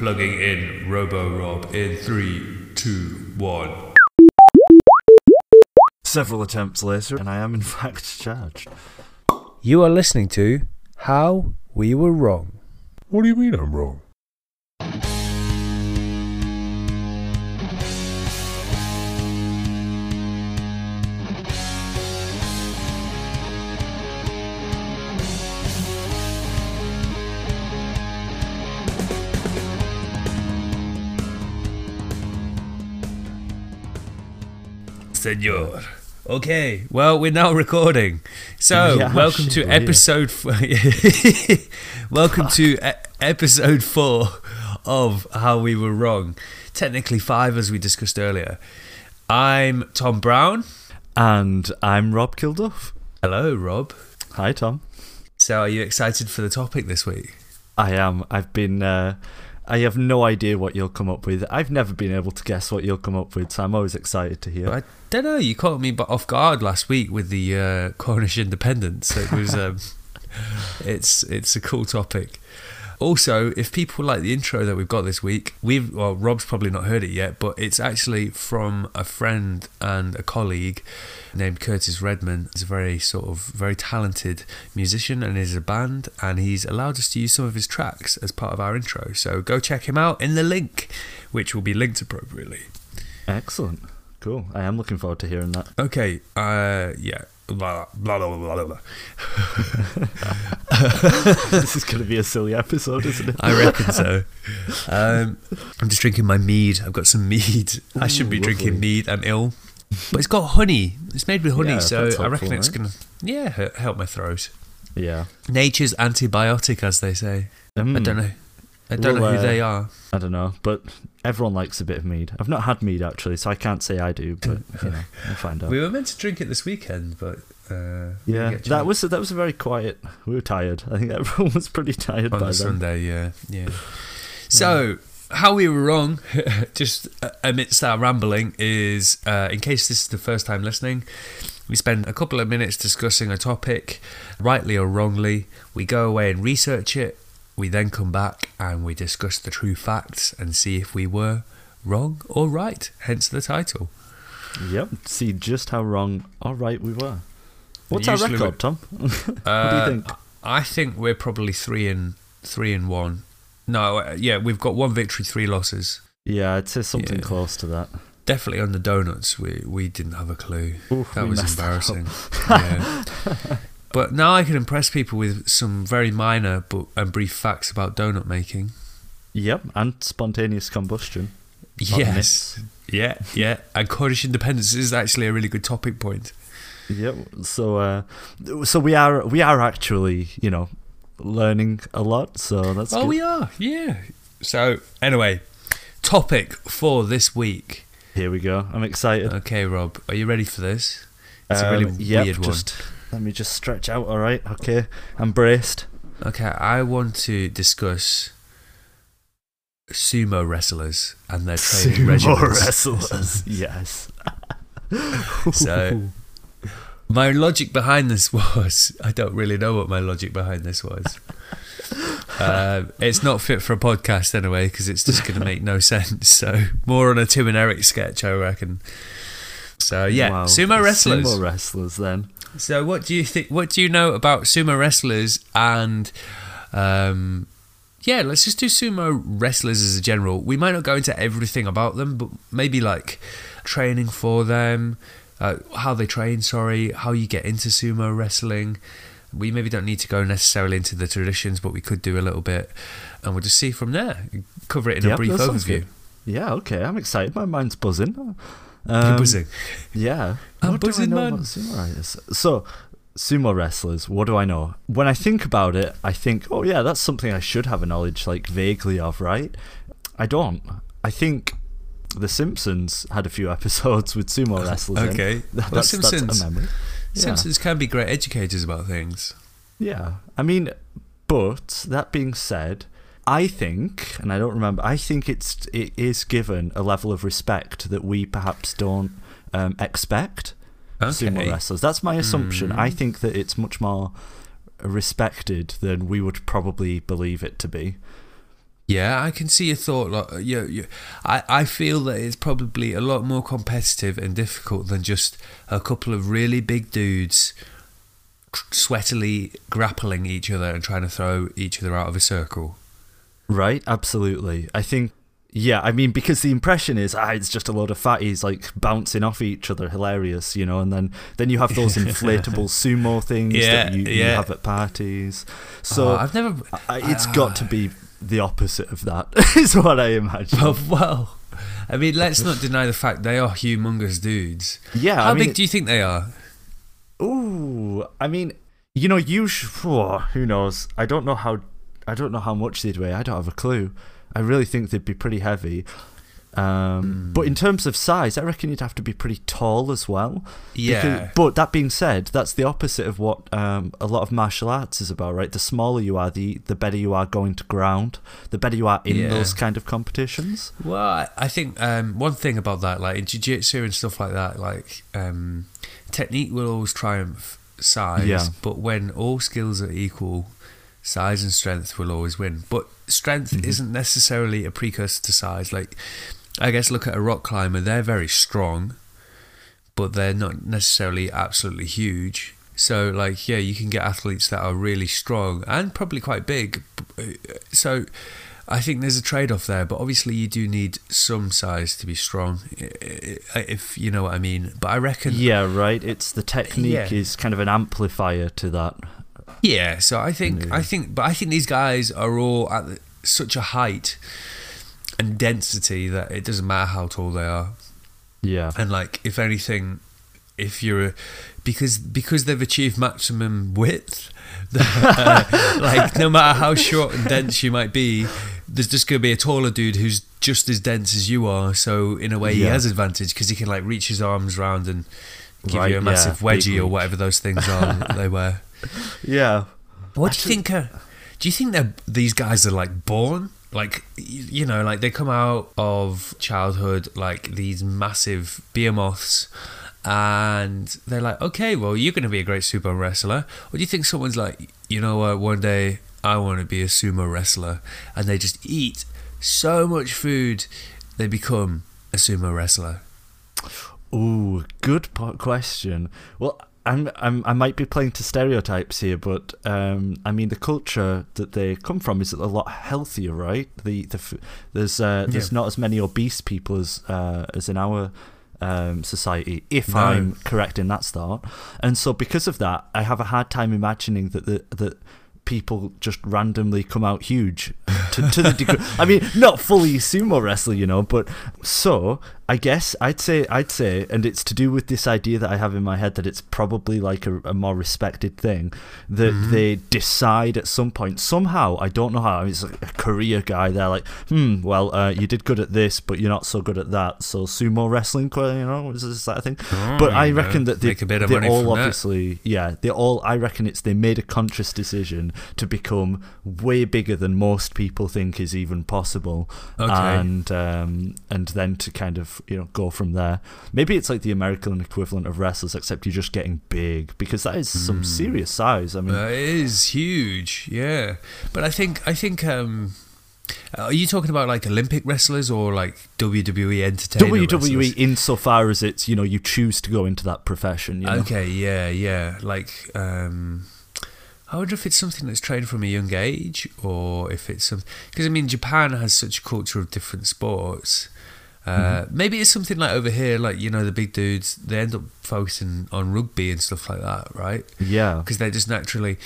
Plugging in Robo Rob in three, two, one. Several attempts later, and I am in fact charged. You are listening to How We Were Wrong. What do you mean I'm wrong? Senor. Okay, well, we're now recording. So, Yeah, welcome shit, to episode. F- welcome to e- episode four of How We Were Wrong. Technically five, as we discussed earlier. I'm Tom Brown. And I'm Rob Kilduff. Hello, Rob. Hi, Tom. So, are you excited for the topic this week? I am. I've been. Uh, I have no idea what you'll come up with. I've never been able to guess what you'll come up with, so I'm always excited to hear. I don't know. You caught me off guard last week with the uh, Cornish independence. It was, um, it's it's a cool topic. Also, if people like the intro that we've got this week, we've well, Rob's probably not heard it yet, but it's actually from a friend and a colleague named Curtis Redman. He's a very sort of very talented musician and is a band, and he's allowed us to use some of his tracks as part of our intro. So go check him out in the link, which will be linked appropriately. Excellent. Cool. I am looking forward to hearing that. Okay, uh, yeah. Blah, blah, blah, blah, blah, this is going to be a silly episode, isn't it? I reckon so. Um, I'm just drinking my mead. I've got some mead. I should be Ooh, drinking mead. I'm ill. But it's got honey. It's made with honey, Yeah, so that's I reckon helpful, it's right? going to, yeah, help my throat. Yeah. Nature's antibiotic, as they say. I Mm, don't know. I don't know who uh, they are. I don't know, but everyone likes a bit of mead. I've not had mead actually, so I can't say I do, but you know, we'll find out. We were meant to drink it this weekend, but uh, Yeah, that chance. was that was a very quiet. We were tired. I think everyone was pretty tired on by the then. Sunday, yeah, yeah. So, how we were wrong, just uh, amidst our rambling, is uh, in case this is the first time listening, we spend a couple of minutes discussing a topic, rightly or wrongly. We go away and research it. We then come back and we discuss the true facts and see if we were wrong or right. Hence the title. Yep. See just how wrong or right we were. What's our record, Tom? what Uh, do you think? I think we're probably three and three and one. No, uh, yeah, we've got one victory, three losses. Yeah, I'd say something yeah. close to that. Definitely on the donuts, we we didn't have a clue. That was messed that embarrassing. yeah. But now I can impress people with some very minor but and brief facts about donut making. Yep, and spontaneous combustion. Yes. Yeah, yeah. And Cornish independence is actually a really good topic point. Yep. So, uh, so we are we are actually you know learning a lot. So that's oh, good. we are. Yeah. So anyway, topic for this week. Here we go. I'm excited. Okay, Rob, are you ready for this? It's a Um, really yep, weird one. just let me just stretch out. All right. Okay. I'm braced. Okay, I want to discuss sumo wrestlers and their training Sumo regimens. wrestlers. yes. So, my logic behind this was I don't really know what my logic behind this was. Um, it's not fit for a podcast anyway because it's just going to make no sense. So, more on a Tim and Eric sketch, I reckon. So, yeah, Wow. sumo wrestlers. Sumo wrestlers. Then. So, what do you think? What do you know about sumo wrestlers? And um, yeah, let's just do sumo wrestlers as a general. We might not go into everything about them, but maybe like training for them, uh, how they train. Sorry, how you get into sumo wrestling. We maybe don't need to go necessarily into the traditions, but we could do a little bit, and we'll just see from there. Cover it in a brief overview. Yeah. Okay. I'm excited. My mind's buzzing. Um, You're buzzing. Yeah. I'm what do I buzzing, know man. about sumo wrestlers? So, sumo wrestlers, what do I know? When I think about it, I think, oh yeah, that's something I should have a knowledge, like vaguely of, right? I don't. I think The Simpsons had a few episodes with sumo wrestlers. in. Okay. Well, that's, Simpsons- that's a memory. Yeah. Simpsons can be great educators about things. Yeah. I mean, but that being said, I think, and I don't remember, I think it's it is given a level of respect that we perhaps don't um, expect sumo wrestlers. That's my assumption. I Mm. think that it's much more respected than we would probably believe it to be. Yeah, I can see your thought. Like, you, you, I, I feel that it's probably a lot more competitive and difficult than just a couple of really big dudes sweatily grappling each other and trying to throw each other out of a circle. Right, absolutely. I think, yeah, I mean, because the impression is, ah, it's just a load of fatties like bouncing off each other, hilarious, you know, and then, then you have those inflatable sumo things Yeah, that you, you have at parties. So Oh, I've never. I, it's got to be the opposite of that, is what I imagine. Well, well, I mean, let's not deny the fact they are humongous dudes. yeah, How I mean, big do you think they are? Ooh, I mean, you know, you sh- oh, who knows? I don't know how. I don't know how much they'd weigh. I don't have a clue. I really think they'd be pretty heavy. Um, But in terms of size, I reckon you'd have to be pretty tall as well. Yeah. Because- but that being said, that's the opposite of what um, a lot of martial arts is about, right? The smaller you are, the the better you are going to ground, the better you are in Yeah. those kind of competitions. Well, I- I think um, one thing about that, like in jiu-jitsu and stuff like that, like um, technique will always triumph size, Yeah. but when all skills are equal, size and strength will always win. But strength Mm-hmm. isn't necessarily a precursor to size. Like, I guess look at a rock climber; they're very strong, but they're not necessarily absolutely huge. So, like, yeah, you can get athletes that are really strong and probably quite big. So, I think there's a trade off there, but obviously, you do need some size to be strong, if you know what I mean. But I reckon, Yeah, right. It's the technique Yeah. is kind of an amplifier to that. Yeah. So I think, Yeah. I think, but I think these guys are all at the, such a height and density that it doesn't matter how tall they are. Yeah. and like if anything if you're a, because because they've achieved maximum width uh, like no matter how short and dense you might be there's just going to be a taller dude who's just as dense as you are so in a way he has advantage because he can like reach his arms round and give Right, you a massive big wedgie or whatever those things are they wear Yeah. what do you think? Uh, do you think that these guys are like born? Like you know, like they come out of childhood like these massive behemoths, and they're like, okay, well, you're going to be a great sumo wrestler. Or do you think someone's like, you know what, one day I want to be a sumo wrestler, and they just eat so much food, they become a sumo wrestler? Ooh, good question. Well, I'm, I'm I might be playing to stereotypes here, but um, I mean the culture that they come from is a lot healthier, right? The the there's uh, there's Yeah. not as many obese people as uh, as in our um, society, if No. I'm correct in that start. And so because of that, I have a hard time imagining that the that people just randomly come out huge to, to the degree. I mean, not fully sumo wrestler, you know, but so I guess I'd say I'd say, and it's to do with this idea that I have in my head that it's probably like a, a more respected thing that they decide at some point somehow. I don't know how. It's like a career guy. They're like, hmm, well, uh, you did good at this, but you're not so good at that. So sumo wrestling, you know, is this that thing? but I know, reckon that they, make a bit of they all from that. obviously, yeah, they all. I reckon it's they made a conscious decision to become way bigger than most people think is even possible, Okay. and um, and then to kind of you know go from there. Maybe it's like the American equivalent of wrestlers, except you're just getting big because that is some Hmm. serious size. I mean, it is huge, yeah. But I think I think um, are you talking about like Olympic wrestlers or like WWE entertainment? WWE wrestlers? insofar as it's you know you choose to go into that profession. You know? Okay, yeah, yeah. Like, um, I wonder if it's something that's trained from a young age, or if it's something because I mean Japan has such a culture of different sports. Uh, Mm-hmm. Maybe it's something like over here, like you know the big dudes. They end up focusing on rugby and stuff like that, right? Yeah. because they're just naturally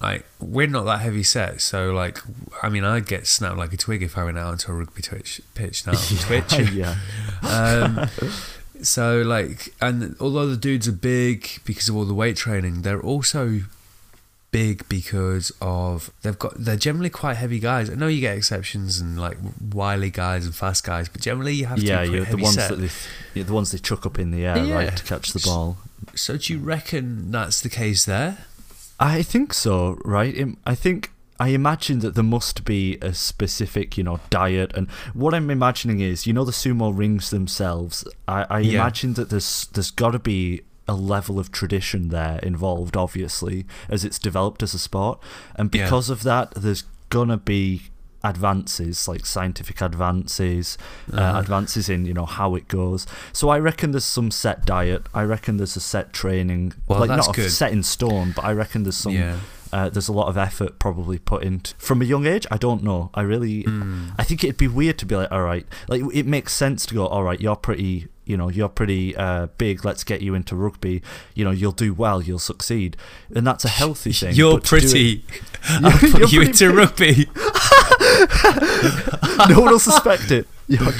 like we're not that heavy set so like i mean i'd get snapped like a twig if i went out onto a rugby twitch pitch now on twitch yeah. um, so like and although the dudes are big because of all the weight training they're also big because of they've got they're generally quite heavy guys i know you get exceptions and like wily guys and fast guys but generally you have to yeah, be you're the ones set. that they, you're the ones they chuck up in the air, Yeah. right, to catch the ball. so do you reckon that's the case there I think so, right? I think I imagine that there must be a specific, you know, diet, and what I'm imagining is, you know, the sumo rings themselves. I, I Yeah. imagine that there's there's got to be a level of tradition there involved, obviously, as it's developed as a sport, and Yeah. because of that, there's gonna be advances, like scientific advances, uh, Uh-huh. advances in you know how it goes. So I reckon there's some set diet. I reckon there's a set training, Well, like not set in stone, but I reckon there's some. yeah. Uh, there's a lot of effort probably put into from a young age. I don't know. I really, Mm. I think it'd be weird to be like, all right, like it makes sense to go, all right, you're pretty, you know, you're pretty uh, big. Let's get you into rugby. You know, you'll do well, you'll succeed, and that's a healthy thing. You're but to do it- pretty. You're- I'll put you're you into rugby. no one will suspect it. You're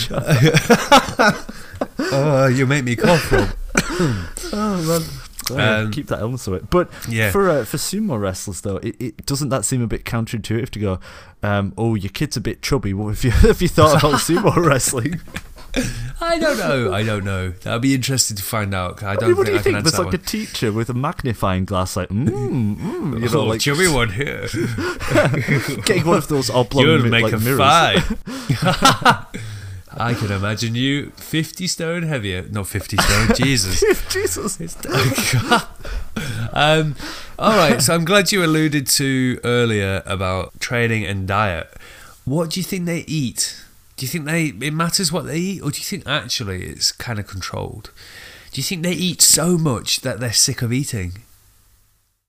Oh, you make me cough, Rob. oh man. Oh, Um, keep that illness away. But Yeah. for uh, for sumo wrestlers though, it, it doesn't that seem a bit counterintuitive to go, um, oh your kid's a bit chubby. What if you if you thought about sumo wrestling? I don't know. I don't know. That'd be interesting to find out. I I don't mean, what do you I can think? There's like that a teacher with a magnifying glass, like mm, mm, one. you know, oh, like chubby one here. getting one of those oblong You'll mi- make like a mirrors. fight. I can imagine you 50 stone heavier. Not 50 stone, Jesus. Jesus. Is dead. Um, all right, so I'm glad you alluded to earlier about training and diet. What do you think they eat? Do you think they it matters what they eat, or do you think actually it's kind of controlled? Do you think they eat so much that they're sick of eating?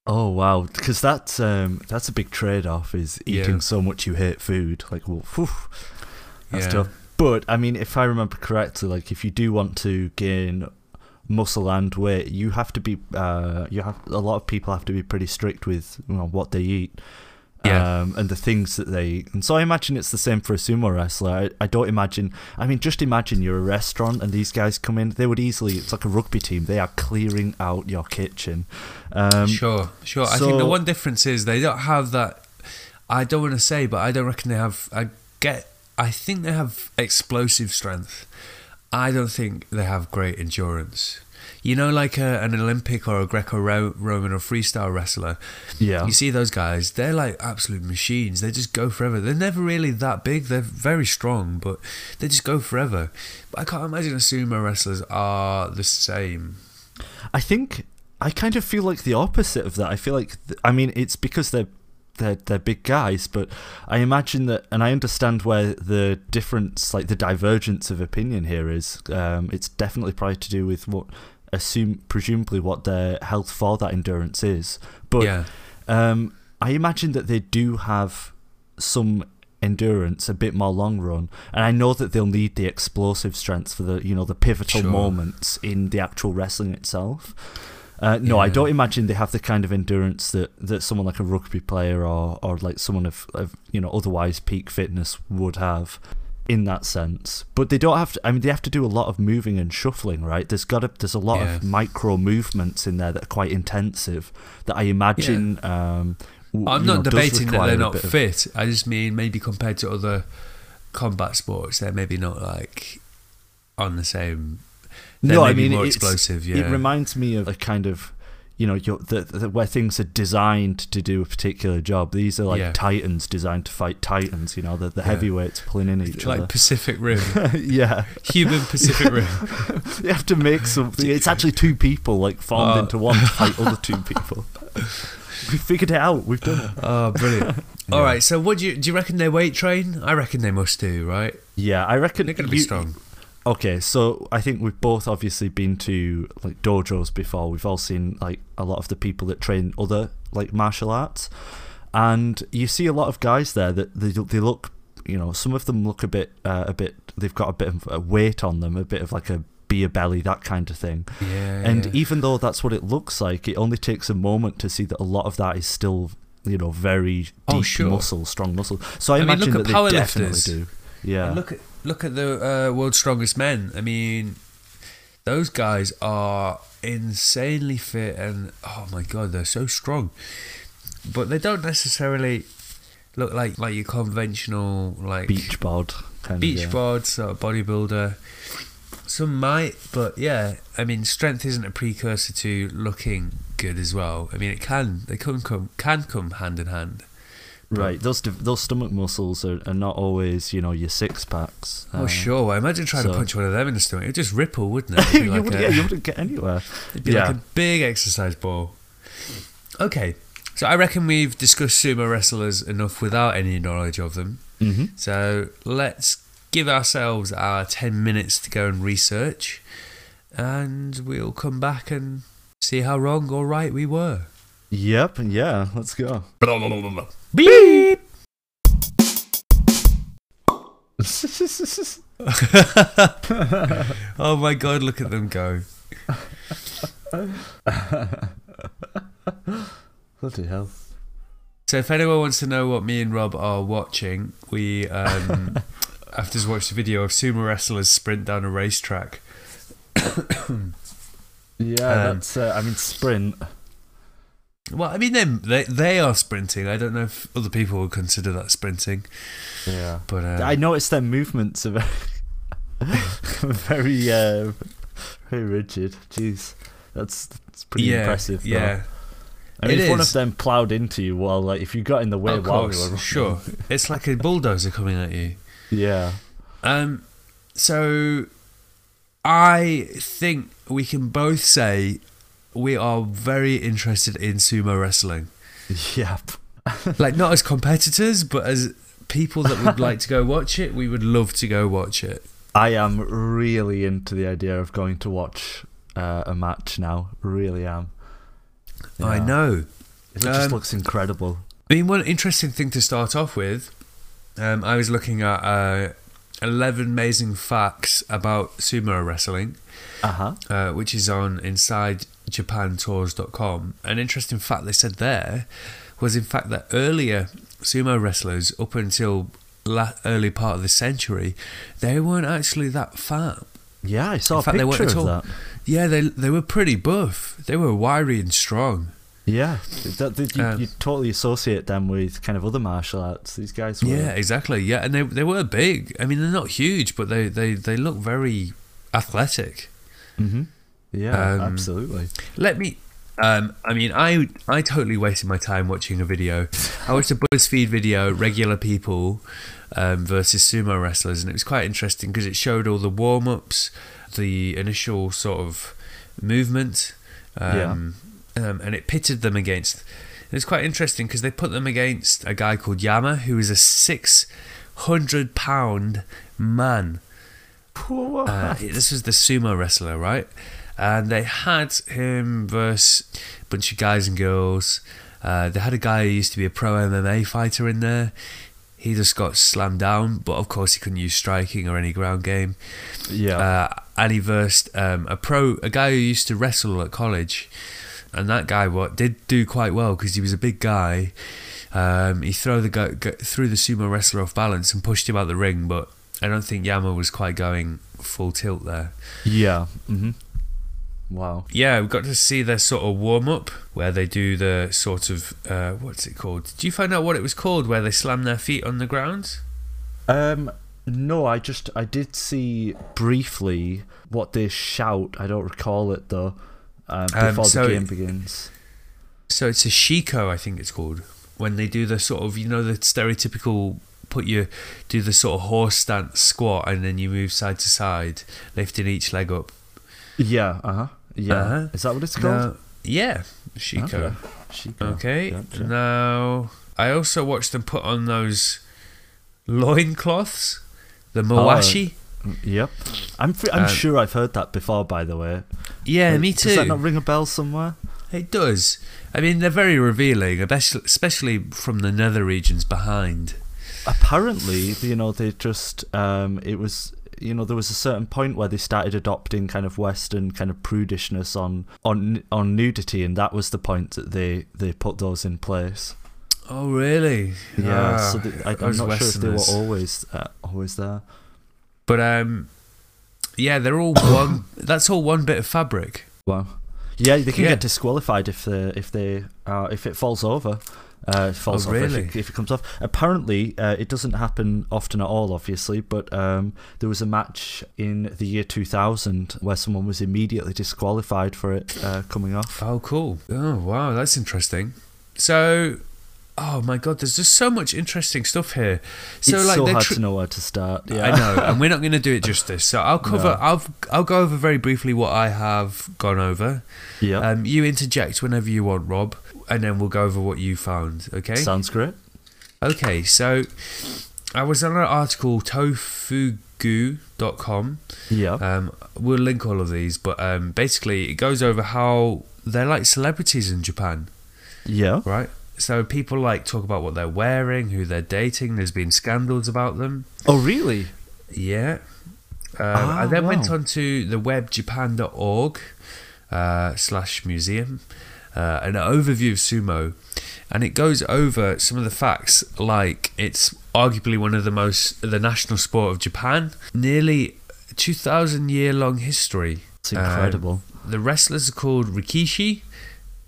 Oh wow, because that's um, that's a big trade-off. Is eating Yeah. so much you hate food. Like, well, phew, that's Yeah. tough. But I mean, if I remember correctly, like if you do want to gain muscle and weight, you have to be. Uh, you have a lot of people have to be pretty strict with you know, what they eat. Yeah. Um, and the things that they. And so I imagine it's the same for a sumo wrestler. I, I don't imagine. I mean, just imagine you're a restaurant and these guys come in. They would easily. It's like a rugby team. They are clearing out your kitchen. Um, sure, sure. I think the one difference is they don't have that. I don't want to say, but I don't reckon they have. I get. I think they have explosive strength. I don't think they have great endurance. You know, like a, an Olympic or a Greco-Roman or freestyle wrestler. Yeah. You see those guys; they're like absolute machines. They just go forever. They're never really that big. They're very strong, but they just go forever. But I can't imagine a sumo wrestlers are the same. I think I kind of feel like the opposite of that. I feel like th- I mean it's because they're they're they're big guys, but I imagine that, and I understand where the difference, like the divergence of opinion here is. Um, it's definitely probably to do with what assume presumably what their health for that endurance is. But yeah, um, I imagine that they do have some endurance, a bit more long run, and I know that they'll need the explosive strength for the you know the pivotal Sure. moments in the actual wrestling itself. Uh, no, I don't imagine they have the kind of endurance that, that someone like a rugby player or, or like someone of, of you know otherwise peak fitness would have in that sense. But they don't have to. I mean, they have to do a lot of moving and shuffling, right? There's got to, there's a lot Yeah. of micro movements in there that are quite intensive. That I imagine. Um, w- I'm not know, debating that they're not bit of- fit. I just mean maybe compared to other combat sports, they're maybe not like on the same. They're no, I mean more explosive. Yeah, It reminds me of a kind of, you know, the, the, where things are designed to do a particular job. These are like Yeah. titans designed to fight titans. You know, the, the Yeah. heavyweights pulling in each like other. Pacific Rim, yeah, human Pacific Rim. you have to make something. It's actually two people like formed Oh. into one to fight other two people. We figured it out. We've done it. Oh, brilliant! All right, so what do you do? You reckon they weight train? I reckon they must do, right? Yeah, I reckon They're going to be strong. Okay, so I think we've both obviously been to like dojos before. We've all seen like a lot of the people that train other like martial arts, and you see a lot of guys there that they they look, you know, some of them look a bit uh, a bit. They've got a bit of a weight on them, a bit of like a beer belly, that kind of thing. Yeah, And yeah. even though that's what it looks like, it only takes a moment to see that a lot of that is still, you know, very deep Oh, sure. muscle, strong muscle. So I, I mean, imagine look that at they definitely do. Yeah. And look at look at the uh, world's strongest men. I mean, those guys are insanely fit, and oh my god, they're so strong. But they don't necessarily look like like your conventional like beach board kind beach of yeah. board sort of bodybuilder. Some might, but yeah, I mean, strength isn't a precursor to looking good as well. I mean, it can they can come can come hand in hand. Right, those div- those stomach muscles are, are not always you know your six packs. Oh Uh, sure, well, imagine trying to punch one of them in the stomach. It'd just ripple, wouldn't it? It'd you, like wouldn't, a- yeah, you wouldn't get anywhere. It'd be Yeah. like a big exercise ball. Okay, So I reckon we've discussed sumo wrestlers enough without any knowledge of them. Mm-hmm. So let's give ourselves our 10 minutes to go and research, and we'll come back and see how wrong or right we were. Yep. Yeah. Let's go. Beep! oh my god, look at them go. Bloody hell. So if anyone wants to know what me and Rob are watching, we um, have just watched a video of sumo wrestlers sprint down a racetrack. Yeah. Um, that's. Uh, I mean, sprint. Well, I mean, they, they they are sprinting. I don't know if other people would consider that sprinting, Yeah. but uh, I noticed their movements are very, very, uh, very rigid. Jeez, that's that's pretty yeah, impressive. though. Yeah, I mean, It if one of them ploughed into you, well, like if you got in the way of while course, you were running- sure. It's like a bulldozer coming at you. yeah, Um, so I think we can both say we are very interested in sumo wrestling. yep, Like not as competitors, but as people that would like to go watch it. We would love to go watch it. I am really into the idea of going to watch uh, a match now. Really am. I know. It just Um, looks incredible. I mean, one interesting thing to start off with, um, I was looking at uh, 11 amazing facts about sumo wrestling, Uh huh. uh, which is on InsideJapanTours.com. An interesting fact they said there was, in fact, that earlier sumo wrestlers, up until la- early part of the century, they weren't actually that fat. Yeah, I saw In a fact, they weren't picture at of that. Yeah, they they were pretty buff. They were wiry and strong. Yeah, that, that you, Um, you totally associate them with kind of other martial arts. These guys were. Yeah, exactly. Yeah, and they they were big. I mean, they're not huge, but they they they look very athletic. hmm Yeah, Um, absolutely. Let me. Um, I mean, I I totally wasted my time watching a video. I watched a BuzzFeed video, regular people um, versus sumo wrestlers, and it was quite interesting because it showed all the warm ups, the initial sort of movement, um, um, and it pitted them against. It was quite interesting because they put them against a guy called Yama, who is a six hundred pound man. Uh, this was the sumo wrestler, right? And they had him versus a bunch of guys and girls. Uh, they had a guy who used to be a pro MMA fighter in there. He just got slammed down, but of course he couldn't use striking or any ground game. yeah. Uh, and he versed um, a pro, a guy who used to wrestle at college, and that guy what did do quite well because he was a big guy. Um, he threw the go, threw the sumo wrestler off balance and pushed him out the ring, but I don't think Yama was quite going full tilt there. yeah. hmm Wow. Yeah, we got to see their sort of warm up where they do the sort of uh, what's it called? Did you find out what it was called? Where they slam their feet on the ground? Um, no, I just I did see briefly what they shout. I don't recall it though. Um, Um, before so- the game begins. So it's a shiko, I think it's called. When they do the sort of you know the stereotypical put your do the sort of horse stance squat and then you move side to side, lifting each leg up. Yeah. Uh huh. Yeah. Uh-huh. Is that what it's called? Now, yeah, shiko. Okay. Shiko. Okay. Gotcha. Now, I also watched them put on those loin cloths, the Oh, mawashi. Yep. I'm fr- I'm Um, sure I've heard that before. By the way. yeah, me too. Does that not ring a bell somewhere? It does. I mean, they're very revealing, especially especially from the nether regions behind. apparently you know they just um it was you know there was a certain point where they started adopting kind of western kind of prudishness on on on nudity and that was the point that they they put those in place Oh, really? yeah Ah, so they, I, i'm those not sure if they were always uh, always there But um, yeah, they're all one. that's all one bit of fabric. Wow. yeah they can Yeah. get disqualified if they if they uh if it falls over uh, it falls Oh, off if it, if it comes off. Apparently, uh, it doesn't happen often at all, obviously. But um, there was a match in the year 2000 where someone was immediately disqualified for it uh, coming off. Oh, cool. Oh, wow, that's interesting. So, oh my god, there's just so much interesting stuff here. So it's like so hard tr- to know where to start. Yeah. I know, and we're not going to do it justice. So I'll cover. No. I'll I'll go over very briefly what I have gone over. Yeah. Um, you interject whenever you want, Rob, and then we'll go over what you found. Okay. Sounds great. Okay. So I was on an article tofugu.com. Yeah. Um, we'll link all of these, but um, basically it goes over how they're like celebrities in Japan, yeah. right? So people like talk about what they're wearing, who they're dating. There's been scandals about them. Oh, really? Yeah. Um, Ah, I then went wow. on to the web japan.org uh, slash museum, uh, an overview of sumo, and it goes over some of the facts like it's arguably one of the most, the national sport of Japan, nearly 2,000 year long history. It's Um, incredible. the wrestlers are called Rikishi.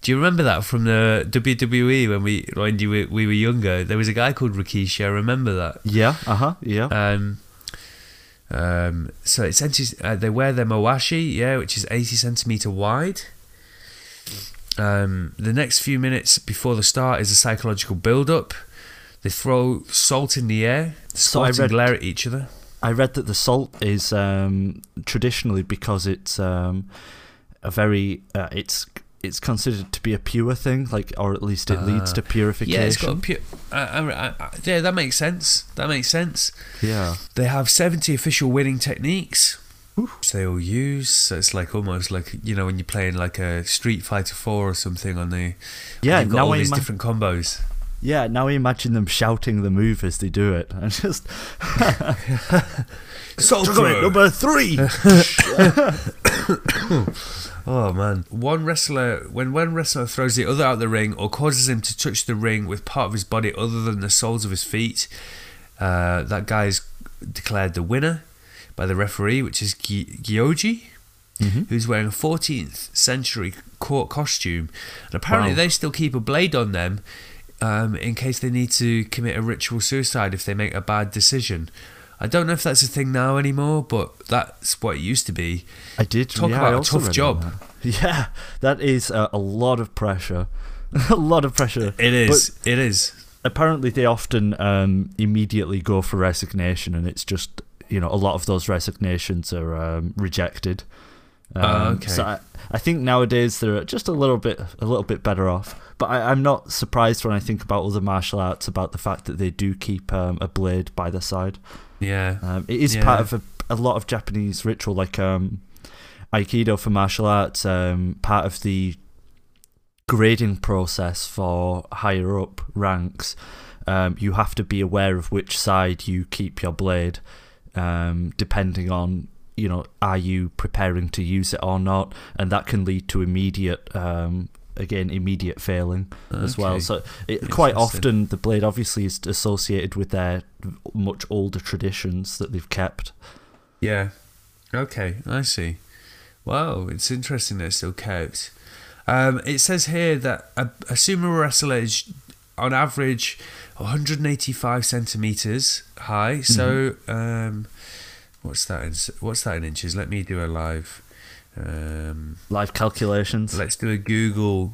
Do you remember that from the WWE when we when you we were younger? There was a guy called Rikishi. I remember that. yeah. Uh huh. Yeah. Um, um, so it's uh, they wear their mawashi, yeah, which is 80 centimeter wide. Um, the next few minutes before the start is a psychological build-up. They throw salt in the air, So I and read- glare at each other. I read that the salt is um, traditionally because it's um, a very uh, it's it's considered to be a pure thing, like or at least it leads Ah. to purification. Yeah, it's got a pure. Uh, uh, uh, yeah, that makes sense. That makes sense. Yeah. They have 70 official winning techniques, which they all use. So it's like almost like you know when you're playing like a Street Fighter 4 or something on the. Yeah, you've got now all I these ima- different combos. Yeah, now I imagine them shouting the move as they do it. And just Tournament number three. Oh man! One wrestler, when one wrestler throws the other out the ring or causes him to touch the ring with part of his body other than the soles of his feet, uh, that guy is declared the winner by the referee, which is Gi- Gyoji, Mhm. who's wearing a 14th century court costume, and apparently Wow. they still keep a blade on them um, in case they need to commit a ritual suicide if they make a bad decision. I don't know if that's a thing now anymore, but that's what it used to be. I did Talk yeah, about a tough job. that. Yeah, that is a, a lot of pressure. a lot of pressure. It is. it is. apparently they often um, immediately go for resignation, and it's just you know a lot of those resignations are um, rejected. Um, Ah, okay. So I, I think nowadays they're just a little bit a little bit better off. But I, I'm not surprised when I think about other martial arts about the fact that they do keep um, a blade by their side. Yeah. Um, it is Yeah. part of a, a lot of Japanese ritual, like um, Aikido for martial arts. Um, part of the grading process for higher up ranks, um, you have to be aware of which side you keep your blade, um, depending on you know are you preparing to use it or not, and that can lead to immediate. Um, Again, immediate failing as well. So, it, quite often the blade obviously is associated with their much older traditions that they've kept. Yeah. Okay, I see. Wow, it's interesting that it's still kept. Um, it says here that a, a sumo wrestler is on average 185 centimeters high. So, um, what's that? In, what's that in inches? Let me do a live. Um, Live calculations. let's do a Google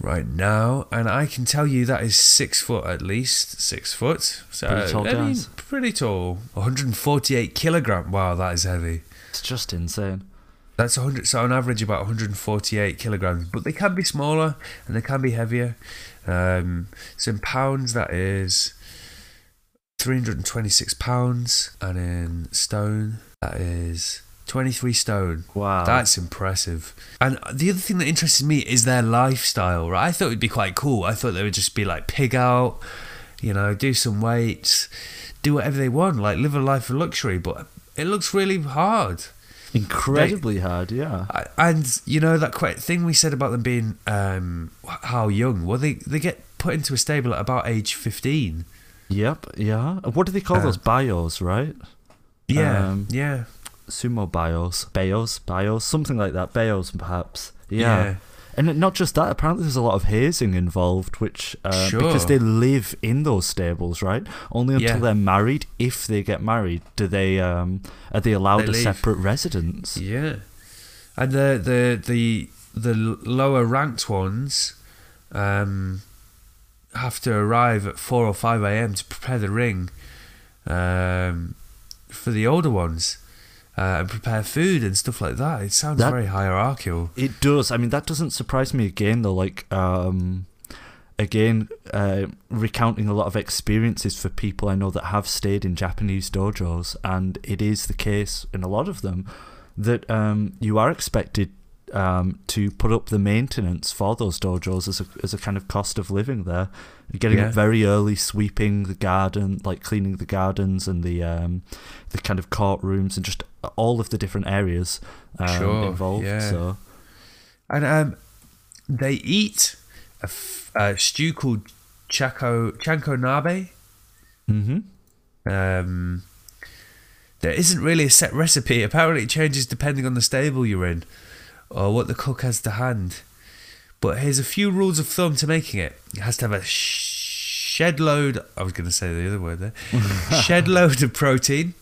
right now, and I can tell you that is six foot at least. Six foot. So Pretty tall I mean, pretty tall. 148 kilogram. Wow, that is heavy. It's just insane. That's 100. So on average, about 148 kilograms. But they can be smaller and they can be heavier. Um, so in pounds, that is 326 pounds, and in stone, that is 23 stone. Wow. That's impressive. And the other thing that interested me is their lifestyle, right? I thought it'd be quite cool. I thought they would just be like pig out, you know, do some weights, do whatever they want, like live a life of luxury. But it looks really hard. Incredibly hard. Yeah. And you know that quite thing we said about them being um, how young? Well, they they get put into a stable at about age fifteen. Yep. Yeah. What do they call Uh, those bios? Right. Yeah, Um, yeah, Sumo bios, bios, bios, something like that. Bios, perhaps. Yeah. And not just that. Apparently, there's a lot of hazing involved, which uh, because they live in those stables, right? Only until Yeah. they're married, if they get married, do they um are they allowed They a leave. separate residence? yeah. And the the the the lower ranked ones, um, have to arrive at four or five a.m. to prepare the ring um, for the older ones uh, and prepare food and stuff like that. It sounds That- very hierarchical. It does. I mean, that doesn't surprise me again, though. Like, um, again, uh, recounting a lot of experiences for people I know that have stayed in Japanese dojos, and it is the case in a lot of them that um, you are expected um, to put up the maintenance for those dojos as a, as a kind of cost of living there. Getting Yeah. up very early, sweeping the garden, like cleaning the gardens and the um, the kind of courtrooms and just all of the different areas um, Sure, involved. yeah. So And um, they eat a, f- a stew called chako chanko nabe. hmm Um, there isn't really a set recipe. Apparently, it changes depending on the stable you're in or what the cook has to hand. But here's a few rules of thumb to making it. It has to have a sh- shed load. I was going to say the other word there. shed load of protein.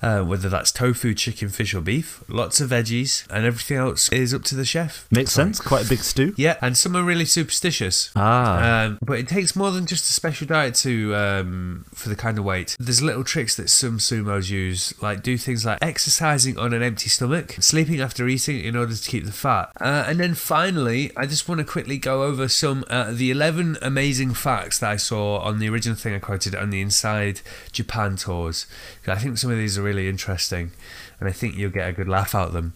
Uh, whether that's tofu, chicken, fish, or beef, lots of veggies, and everything else is up to the chef. Makes Sorry. sense. Quite a big stew. Yeah, and some are really superstitious. Ah, Um, but it takes more than just a special diet to um, for the kind of weight. There's little tricks that some sumos use, like do things like exercising on an empty stomach, sleeping after eating in order to keep the fat, uh, and then finally, I just want to quickly go over some uh, the 11 amazing facts that I saw on the original thing I quoted on the Inside Japan tours. I think some of these are really interesting, and I think you'll get a good laugh out of them.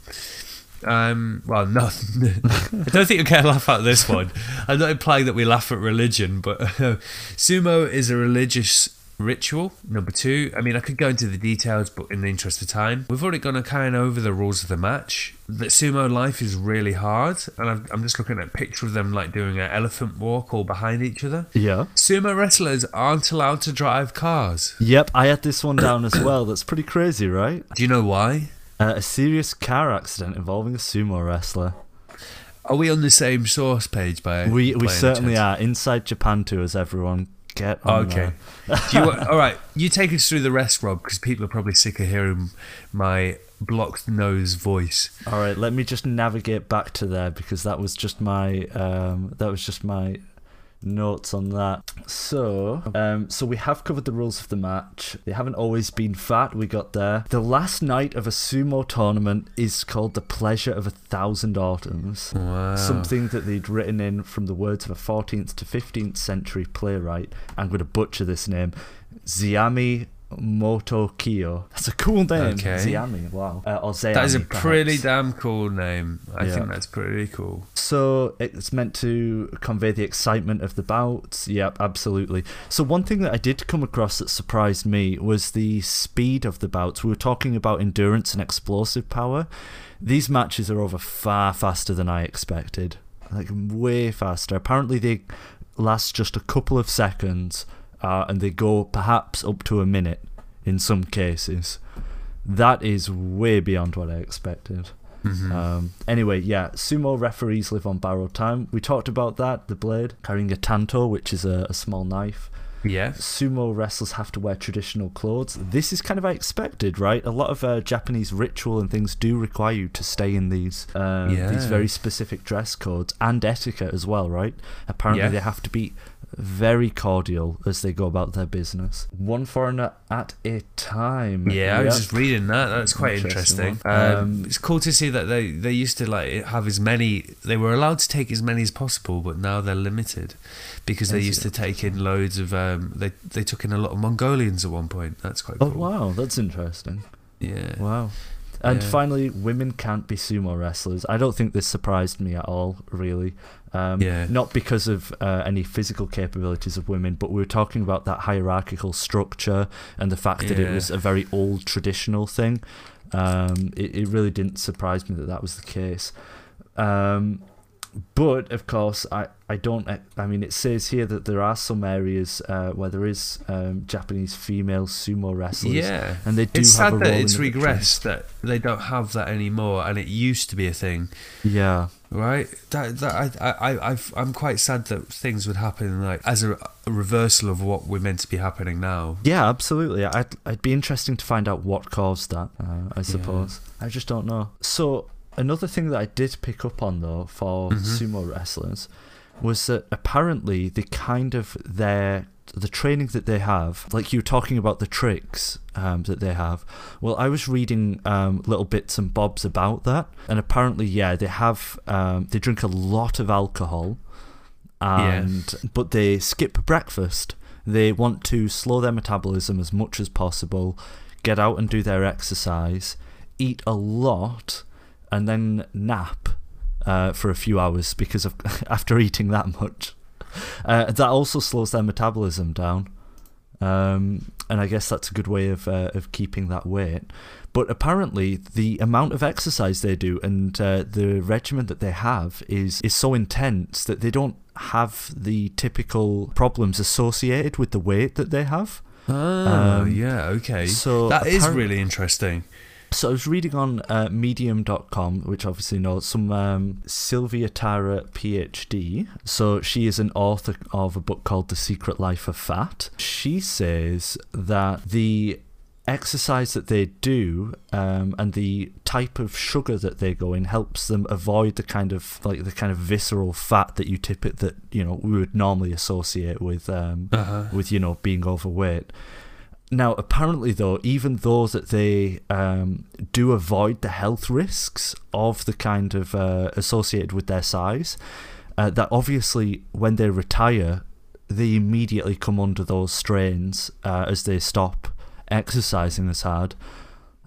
Um, well, no, I don't think you'll get a laugh out of this one. I'm not implying that we laugh at religion, but sumo is a religious ritual. Number two, I mean, I could go into the details, but in the interest of time, we've already gone kind of over the rules of the match. That sumo life is really hard, and I'm, I'm just looking at a picture of them like doing an elephant walk all behind each other. yeah. Sumo wrestlers aren't allowed to drive cars. Yep, I had this one down as well. That's pretty crazy, right? Do you know why? Uh, a serious car accident involving a sumo wrestler. Are we on the same source page? By We we certainly are. Inside Japan tours, everyone. Get Okay. Do you all right, you take us through the rest, Rob, because people are probably sick of hearing my blocked nose voice. All right, let me just navigate back to there because that was just my um, that was just my notes on that. So, um, so we have covered the rules of the match. They haven't always been fat. We got there. The last night of a sumo tournament is called the pleasure of a thousand autumns. Wow. Something that they'd written in from the words of a 14th to 15th century playwright. I'm going to butcher this name. Zeami Motokiyo. That's a cool name. Okay. Zeami, wow. Uh, or Zayami, That is a perhaps. pretty damn cool name. I Yeah. think that's pretty cool. So it's meant to convey the excitement of the bouts. Yep, absolutely. So one thing that I did come across that surprised me was the speed of the bouts. We were talking about endurance and explosive power. These matches are over far faster than I expected. Like way faster. Apparently they last just a couple of seconds, uh, and they go perhaps up to a minute in some cases. That is way beyond what I expected. Mhm. Um, anyway, yeah, sumo referees live on borrowed time. We talked about that. The blade carrying a tanto, which is a, a small knife. yeah. Sumo wrestlers have to wear traditional clothes. This is kind of expected, right? A lot of uh, Japanese ritual and things do require you to stay in these um, these very specific dress codes and etiquette as well, right? Apparently, Yeah. they have to be very cordial as they go about their business. One foreigner at a time. Yeah, I was just reading that. That's quite Interesting interesting. Um, Um, it's cool to see that they, they used to like have as many. They were allowed to take as many as possible, but now they're limited because they used it? to take in loads of. Um, they they took in a lot of Mongolians at one point. That's quite cool. Oh wow, that's interesting. Yeah. Wow. And Yeah. finally, women can't be sumo wrestlers. I don't think this surprised me at all, really. Um, Yeah. Not because of uh, any physical capabilities of women, but we were talking about that hierarchical structure and the fact that it was a very old traditional thing. Um, it, it really didn't surprise me that that was the case. Um, but of course, I, I don't. I mean, it says here that there are some areas uh, where there is um, Japanese female sumo wrestlers. Yeah. And they do It's have sad that it's regressed that they don't have that anymore, and it used to be a thing, Yeah. right? That that I I I I'm quite sad that things would happen like as a, a reversal of what we're meant to be happening now. Yeah, absolutely. I'd, I'd be interesting to find out what caused that, uh, I suppose. I just don't know. So, another thing that I did pick up on, though, for Mhm. sumo wrestlers, was that apparently the kind of their the training that they have, like you were talking about the tricks um, that they have. Well, I was reading um, little bits and bobs about that, and apparently, yeah, they have um, they drink a lot of alcohol, and but they skip breakfast. They want to slow their metabolism as much as possible, get out and do their exercise, eat a lot, and then nap uh, for a few hours because of after eating that much. Uh, that also slows their metabolism down, um, and I guess that's a good way of uh, of keeping that weight. But apparently, the amount of exercise they do and uh, the regimen that they have is is so intense that they don't have the typical problems associated with the weight that they have. Oh, Um, yeah, okay. so that is really interesting. So I was reading on uh, Medium.com, which obviously knows some um, Sylvia Tara, PhD. So she is an author of a book called The Secret Life of Fat. She says that the exercise that they do um, and the type of sugar that they go in helps them avoid the kind of like the kind of visceral fat that you tip it that you know we would normally associate with um, Uh-huh. with you know being overweight. Now, apparently, though, even though that they um, do avoid the health risks of the kind of uh, associated with their size, uh, that obviously when they retire, they immediately come under those strains uh, as they stop exercising as hard.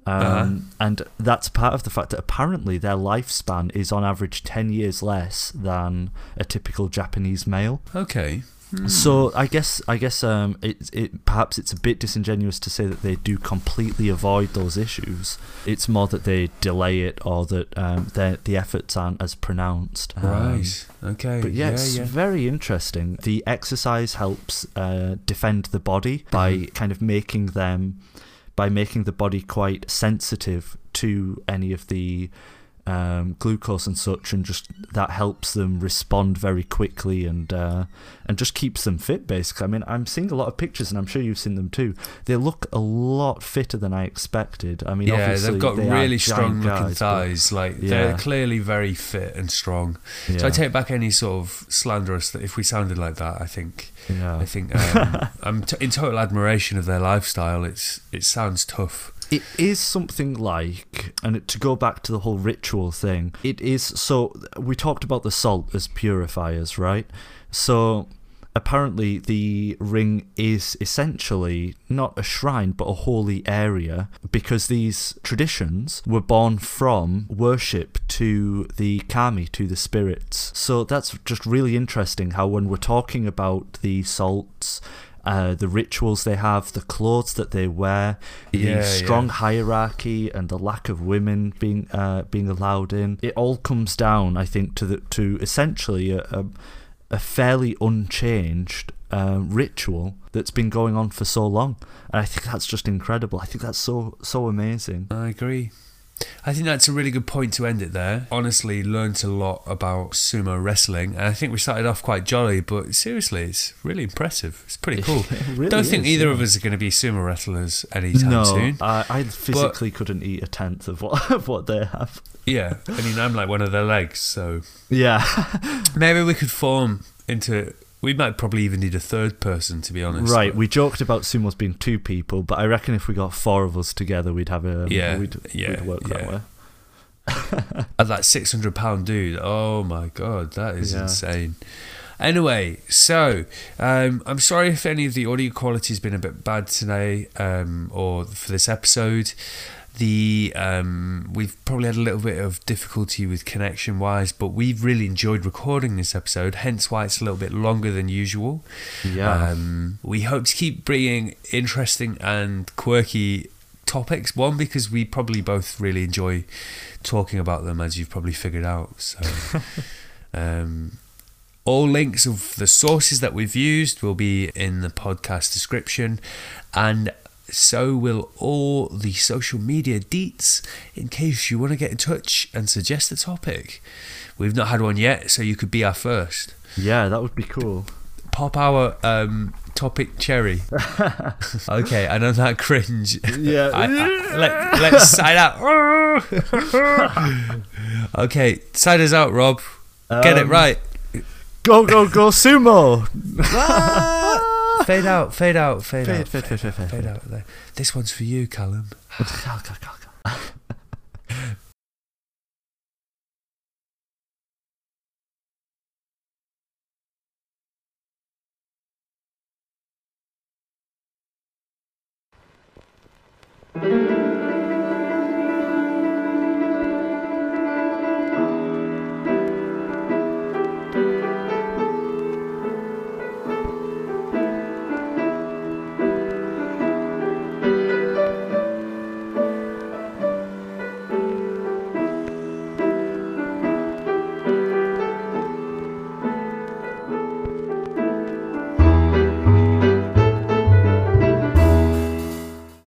Um, Uh-huh. And that's part of the fact that apparently their lifespan is on average 10 years less than a typical Japanese male. Okay. Hmm. So I guess I guess um it it perhaps it's a bit disingenuous to say that they do completely avoid those issues. It's more that they delay it or that um their the efforts aren't as pronounced. Um, Right. Okay. but yeah, yeah, it's yeah. very interesting. The exercise helps uh, defend the body by Mm-hmm. kind of making them, by making the body quite sensitive to any of the um, glucose and such, and just that helps them respond very quickly and uh, and just keeps them fit. Basically, I mean, I'm seeing a lot of pictures, and I'm sure you've seen them too. They look a lot fitter than I expected. I mean, yeah, they've got they really strong looking guys, thighs. Like Yeah. they're clearly very fit and strong. So I take back any sort of slanderous that if we sounded like that, I think yeah. I think um, I'm t- in total admiration of their lifestyle. It's it sounds tough. It is something like, and to go back to the whole ritual thing, it is so. We talked about the salt as purifiers, right? So apparently, the ring is essentially not a shrine but a holy area because these traditions were born from worship to the kami, to the spirits. So that's just really interesting how, when we're talking about the salts, uh, the rituals they have, the clothes that they wear, the Yeah, strong yeah. hierarchy, and the lack of women being uh, being allowed in. It all comes down, I think, to the to essentially a, a, a fairly unchanged uh, ritual that's been going on for so long, and I think that's just incredible. I think that's so so amazing. I agree. I think that's a really good point to end it there. Honestly, learnt a lot about sumo wrestling, and I think we started off quite jolly. But seriously, it's really impressive. It's pretty cool. Really Don't think either yeah. of us are going to be sumo wrestlers anytime no, soon. I, I physically couldn't eat a tenth of what of what they have. Yeah, I mean, I'm like one of their legs, so Yeah, maybe we could form into. We might probably even need a third person, to be honest. right. but- We joked about sumos being two people, but I reckon if we got four of us together, we'd have a Yeah, we'd, yeah, we'd work that way. at that 600 pound dude oh my god that is Yeah. insane anyway so um, i'm sorry if any of the audio quality has been a bit bad today um, or for this episode the um, we've probably had a little bit of difficulty with connection wise but we've really enjoyed recording this episode hence why it's a little bit longer than usual Yeah. um, we hope to keep bringing interesting and quirky topics. One, because we probably both really enjoy talking about them, as you've probably figured out. So, um, all links of the sources that we've used will be in the podcast description, and so will all the social media deets in case you want to get in touch and suggest a topic. We've not had one yet, so you could be our first yeah, that would be cool. pop our um, topic cherry. okay, I know that cringe. Yeah. I, I, let, let's side out. okay, side us out, Rob. Get it Um, right. Go, go, go, sumo! Fade out, fade out, fade, fade out. Fade, fade, fade, fade, fade, fade, fade out. This one's for you, Callum.